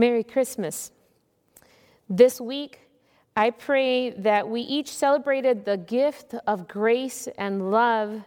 Merry Christmas. This week, I pray that we each celebrated the gift of grace and love,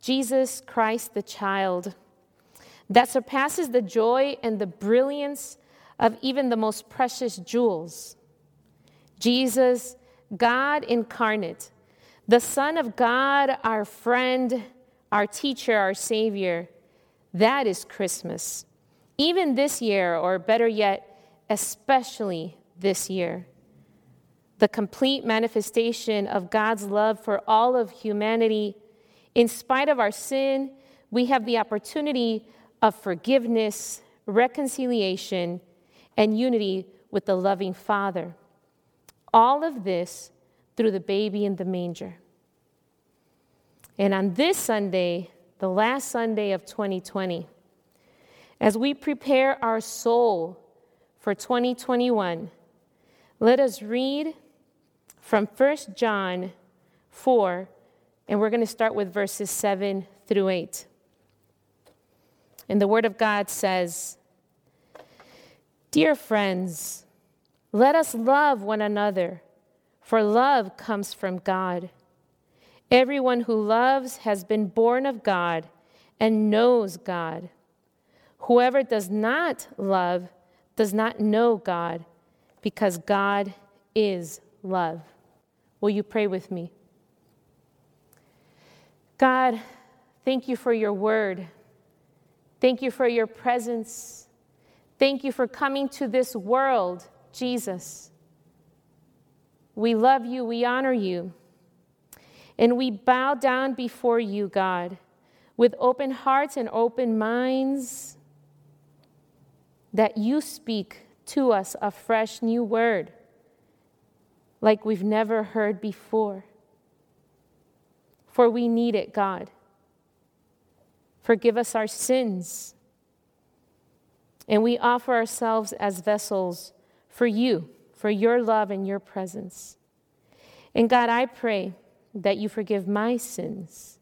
Jesus Christ the child, that surpasses the joy and the brilliance of even the most precious jewels. Jesus, God incarnate, the Son of God, our friend, our teacher, our Savior. That is Christmas. Even this year, or better yet, especially this year. The complete manifestation of God's love for all of humanity. In spite of our sin, we have the opportunity of forgiveness, reconciliation, and unity with the loving Father. All of this through the baby in the manger. And on this Sunday, the last Sunday of 2020, as we prepare our soul for 2021, let us read from 1 John 4, and we're going to start with verses 7 through 8. And the Word of God says, Dear friends, let us love one another, for love comes from God. Everyone who loves has been born of God and knows God. Whoever does not love does not know God because God is love. Will you pray with me? God, thank you for your word. Thank you for your presence. Thank you for coming to this world, Jesus. We love you, we honor you, and we bow down before you, God, with open hearts and open minds that you speak to us a fresh new word like we've never heard before. For we need it, God. Forgive us our sins. And we offer ourselves as vessels for you, for your love and your presence. And God, I pray that you forgive my sins,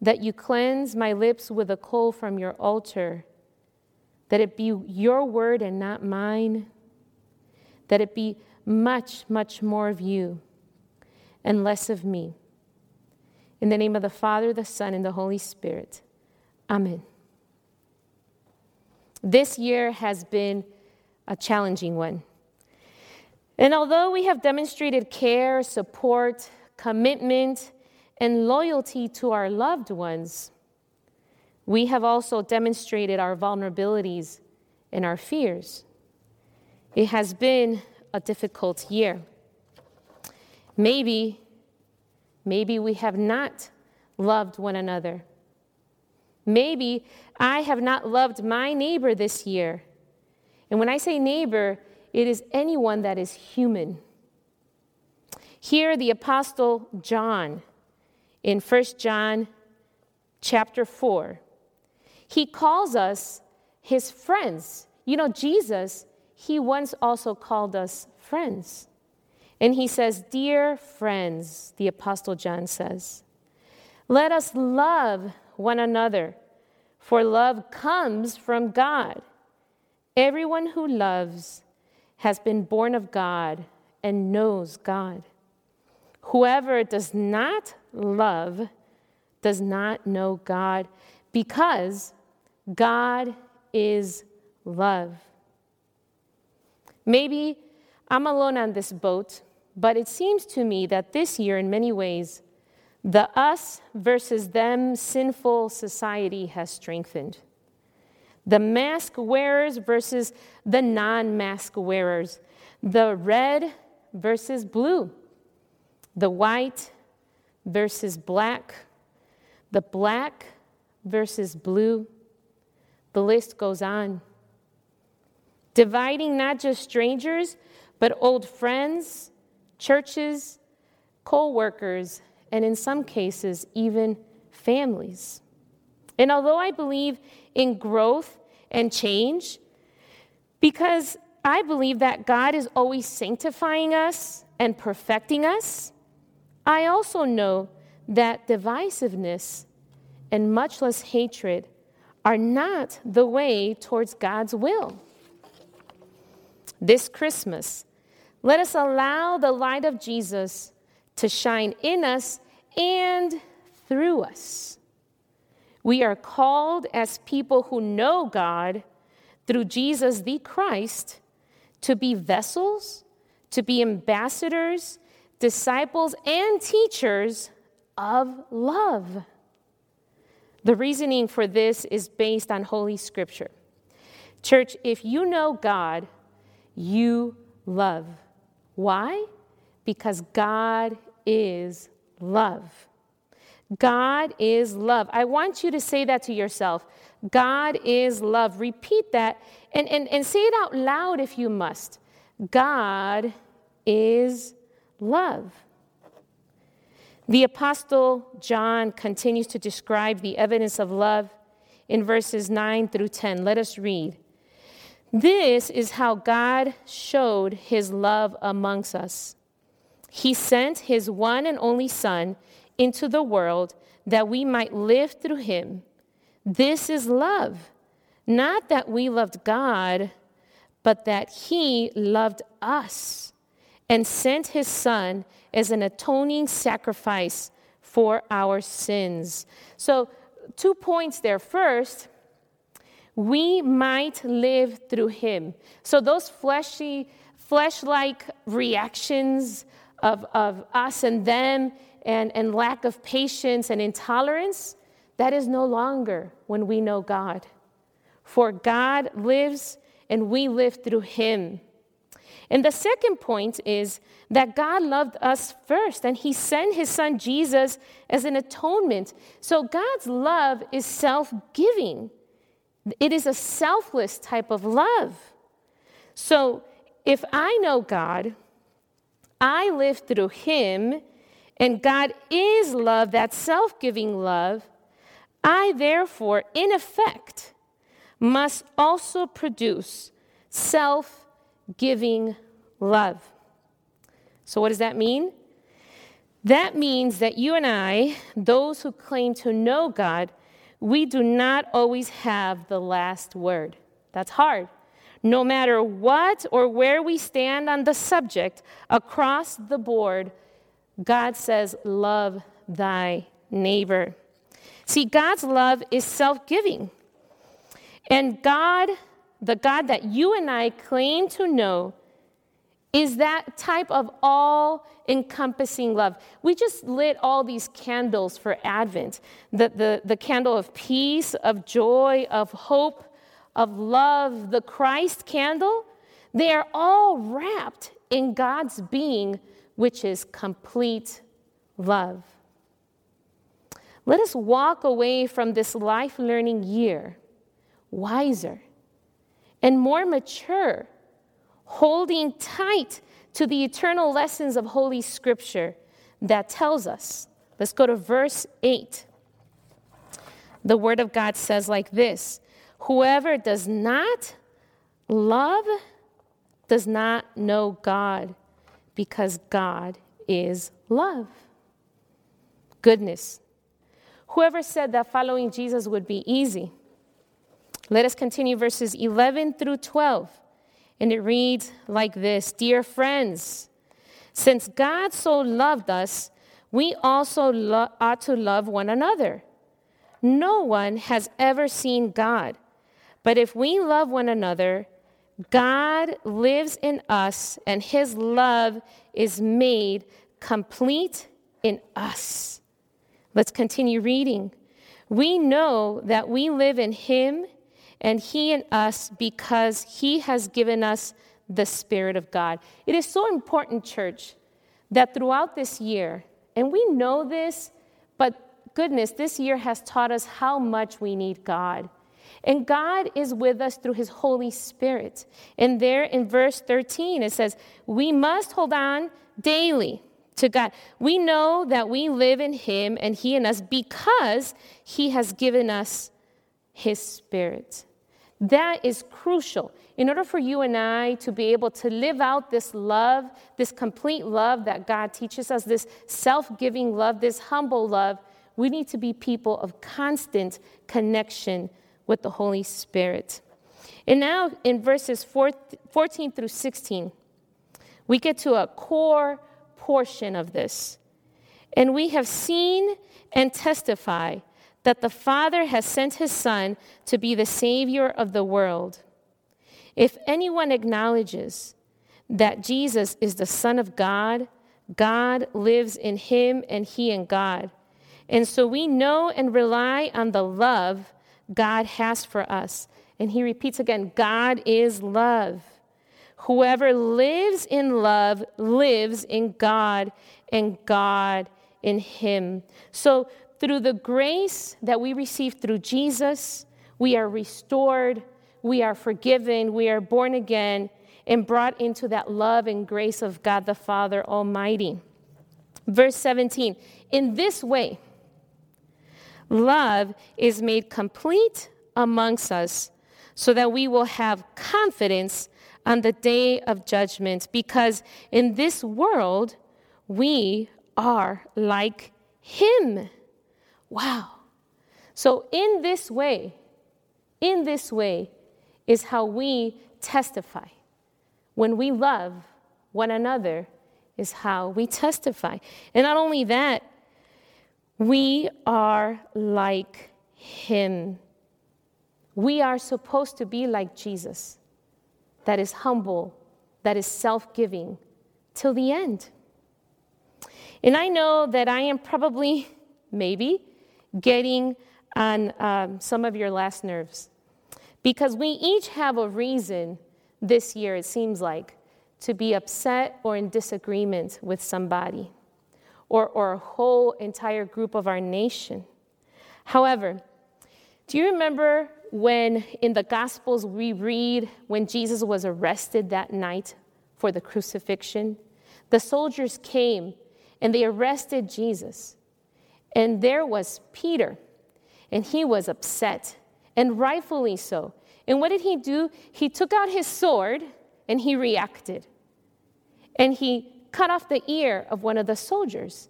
that you cleanse my lips with a coal from your altar that it be your word and not mine, that it be much, much more of you and less of me. In the name of the Father, the Son, and the Holy Spirit. Amen. This year has been a challenging one. And although we have demonstrated care, support, commitment, and loyalty to our loved ones, we have also demonstrated our vulnerabilities and our fears. It has been a difficult year. Maybe, maybe we have not loved one another. Maybe I have not loved my neighbor this year. And when I say neighbor, it is anyone that is human. Here, the Apostle John in 1 John chapter 4 he calls us his friends. You know, Jesus, he once also called us friends. And he says, Dear friends, the Apostle John says, let us love one another, for love comes from God. Everyone who loves has been born of God and knows God. Whoever does not love does not know God because God is love. Maybe I'm alone on this boat, but it seems to me that this year, in many ways, the us versus them sinful society has strengthened. The mask wearers versus the non mask wearers, the red versus blue, the white versus black, the black versus blue, the list goes on. Dividing not just strangers, but old friends, churches, co workers, and in some cases, even families. And although I believe in growth and change, because I believe that God is always sanctifying us and perfecting us, I also know that divisiveness and much less hatred are not the way towards God's will. this Christmas, let us allow the light of Jesus to shine in us and through us. We are called as people who know God through Jesus the Christ to be vessels, to be ambassadors, disciples, and teachers of love. The reasoning for this is based on Holy Scripture. Church, if you know God, you love. Why? Because God is love. God is love. I want you to say that to yourself. God is love. Repeat that and, and, and say it out loud if you must. God is love. The Apostle John continues to describe the evidence of love in verses 9 through 10. Let us read. This is how God showed his love amongst us. He sent his one and only Son into the world that we might live through him. This is love. Not that we loved God, but that he loved us and sent his Son as an atoning sacrifice for our sins. So, two points there. First, we might live through him. So, those fleshy, flesh like reactions of, of us and them and, and lack of patience and intolerance, that is no longer when we know God. For God lives and we live through him. And the second point is that God loved us first and he sent his son Jesus as an atonement. So God's love is self giving, it is a selfless type of love. So if I know God, I live through him, and God is love, that self giving love, I therefore, in effect, must also produce self giving love. So, what does that mean? That means that you and I, those who claim to know God, we do not always have the last word. That's hard. No matter what or where we stand on the subject, across the board, God says, Love thy neighbor. See, God's love is self giving. And God, the God that you and I claim to know, is that type of all encompassing love. We just lit all these candles for Advent the, the, the candle of peace, of joy, of hope, of love, the Christ candle. They are all wrapped in God's being which is complete love. Let us walk away from this life learning year wiser and more mature, holding tight to the eternal lessons of Holy Scripture that tells us. Let's go to verse 8. The Word of God says like this Whoever does not love does not know God because God is love. Goodness. Whoever said that following Jesus would be easy? Let us continue verses 11 through 12. And it reads like this Dear friends, since God so loved us, we also lo- ought to love one another. No one has ever seen God, but if we love one another, God lives in us, and his love is made complete in us. Let's continue reading. We know that we live in him and he in us because he has given us the Spirit of God. It is so important, church, that throughout this year, and we know this, but goodness, this year has taught us how much we need God. And God is with us through his Holy Spirit. And there in verse 13, it says, We must hold on daily to God. We know that we live in him and he in us because he has given us his Spirit. That is crucial. In order for you and I to be able to live out this love, this complete love that God teaches us, this self giving love, this humble love, we need to be people of constant connection with the Holy Spirit. And now in verses 14 through 16, we get to a core portion of this. And we have seen and testify that the Father has sent his Son to be the Savior of the world. If anyone acknowledges that Jesus is the Son of God, God lives in him and he in God. And so we know and rely on the love God has for us. And he repeats again God is love. Whoever lives in love lives in God, and God in him. So, through the grace that we receive through Jesus, we are restored, we are forgiven, we are born again, and brought into that love and grace of God the Father Almighty. Verse 17 In this way, love is made complete amongst us so that we will have confidence on the day of judgment, because in this world we are like Him. Wow. So, in this way, in this way is how we testify. When we love one another, is how we testify. And not only that, we are like Him. We are supposed to be like Jesus, that is humble, that is self giving till the end. And I know that I am probably, maybe, getting on um, some of your last nerves because we each have a reason this year, it seems like, to be upset or in disagreement with somebody or, or a whole entire group of our nation. However, do you remember when in the Gospels we read when Jesus was arrested that night for the crucifixion? The soldiers came and they arrested Jesus. And there was Peter, and he was upset, and rightfully so. And what did he do? He took out his sword and he reacted. And he cut off the ear of one of the soldiers.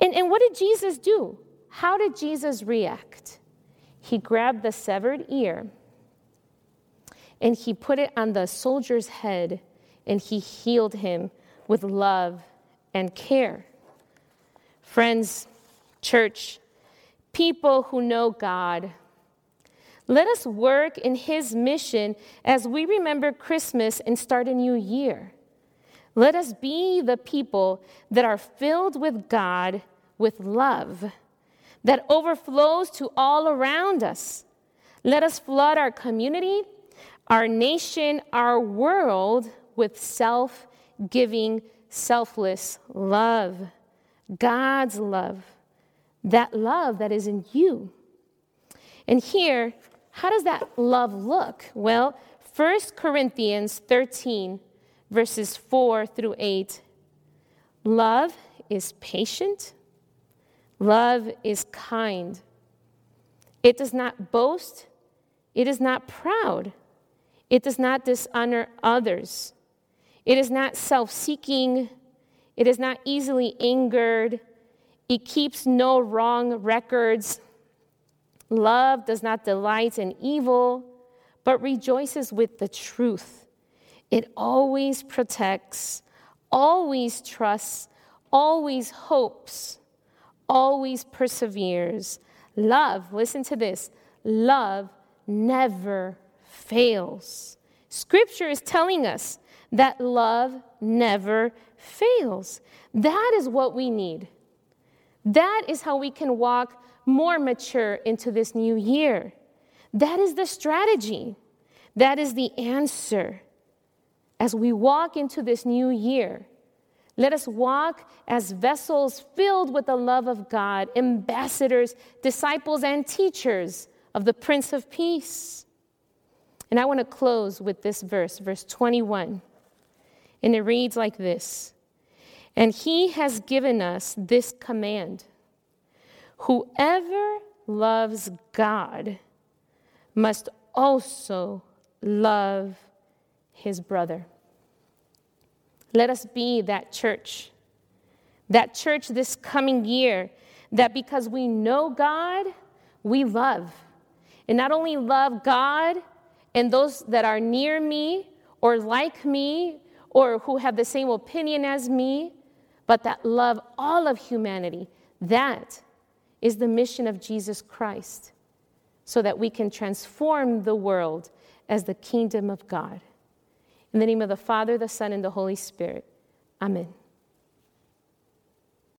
And, and what did Jesus do? How did Jesus react? He grabbed the severed ear and he put it on the soldier's head and he healed him with love and care. Friends, church, people who know God, let us work in His mission as we remember Christmas and start a new year. Let us be the people that are filled with God with love that overflows to all around us. Let us flood our community, our nation, our world with self giving, selfless love. God's love, that love that is in you. And here, how does that love look? Well, 1 Corinthians 13, verses 4 through 8. Love is patient, love is kind. It does not boast, it is not proud, it does not dishonor others, it is not self seeking it is not easily angered. It keeps no wrong records. Love does not delight in evil, but rejoices with the truth. It always protects, always trusts, always hopes, always perseveres. Love, listen to this love never fails. Scripture is telling us that love never fails. That is what we need. That is how we can walk more mature into this new year. That is the strategy. That is the answer. As we walk into this new year, let us walk as vessels filled with the love of God, ambassadors, disciples, and teachers of the Prince of Peace. And I want to close with this verse, verse 21. And it reads like this And he has given us this command Whoever loves God must also love his brother. Let us be that church, that church this coming year, that because we know God, we love. And not only love God and those that are near me or like me or who have the same opinion as me, but that love all of humanity. That is the mission of Jesus Christ, so that we can transform the world as the kingdom of God. In the name of the Father, the Son, and the Holy Spirit. Amen.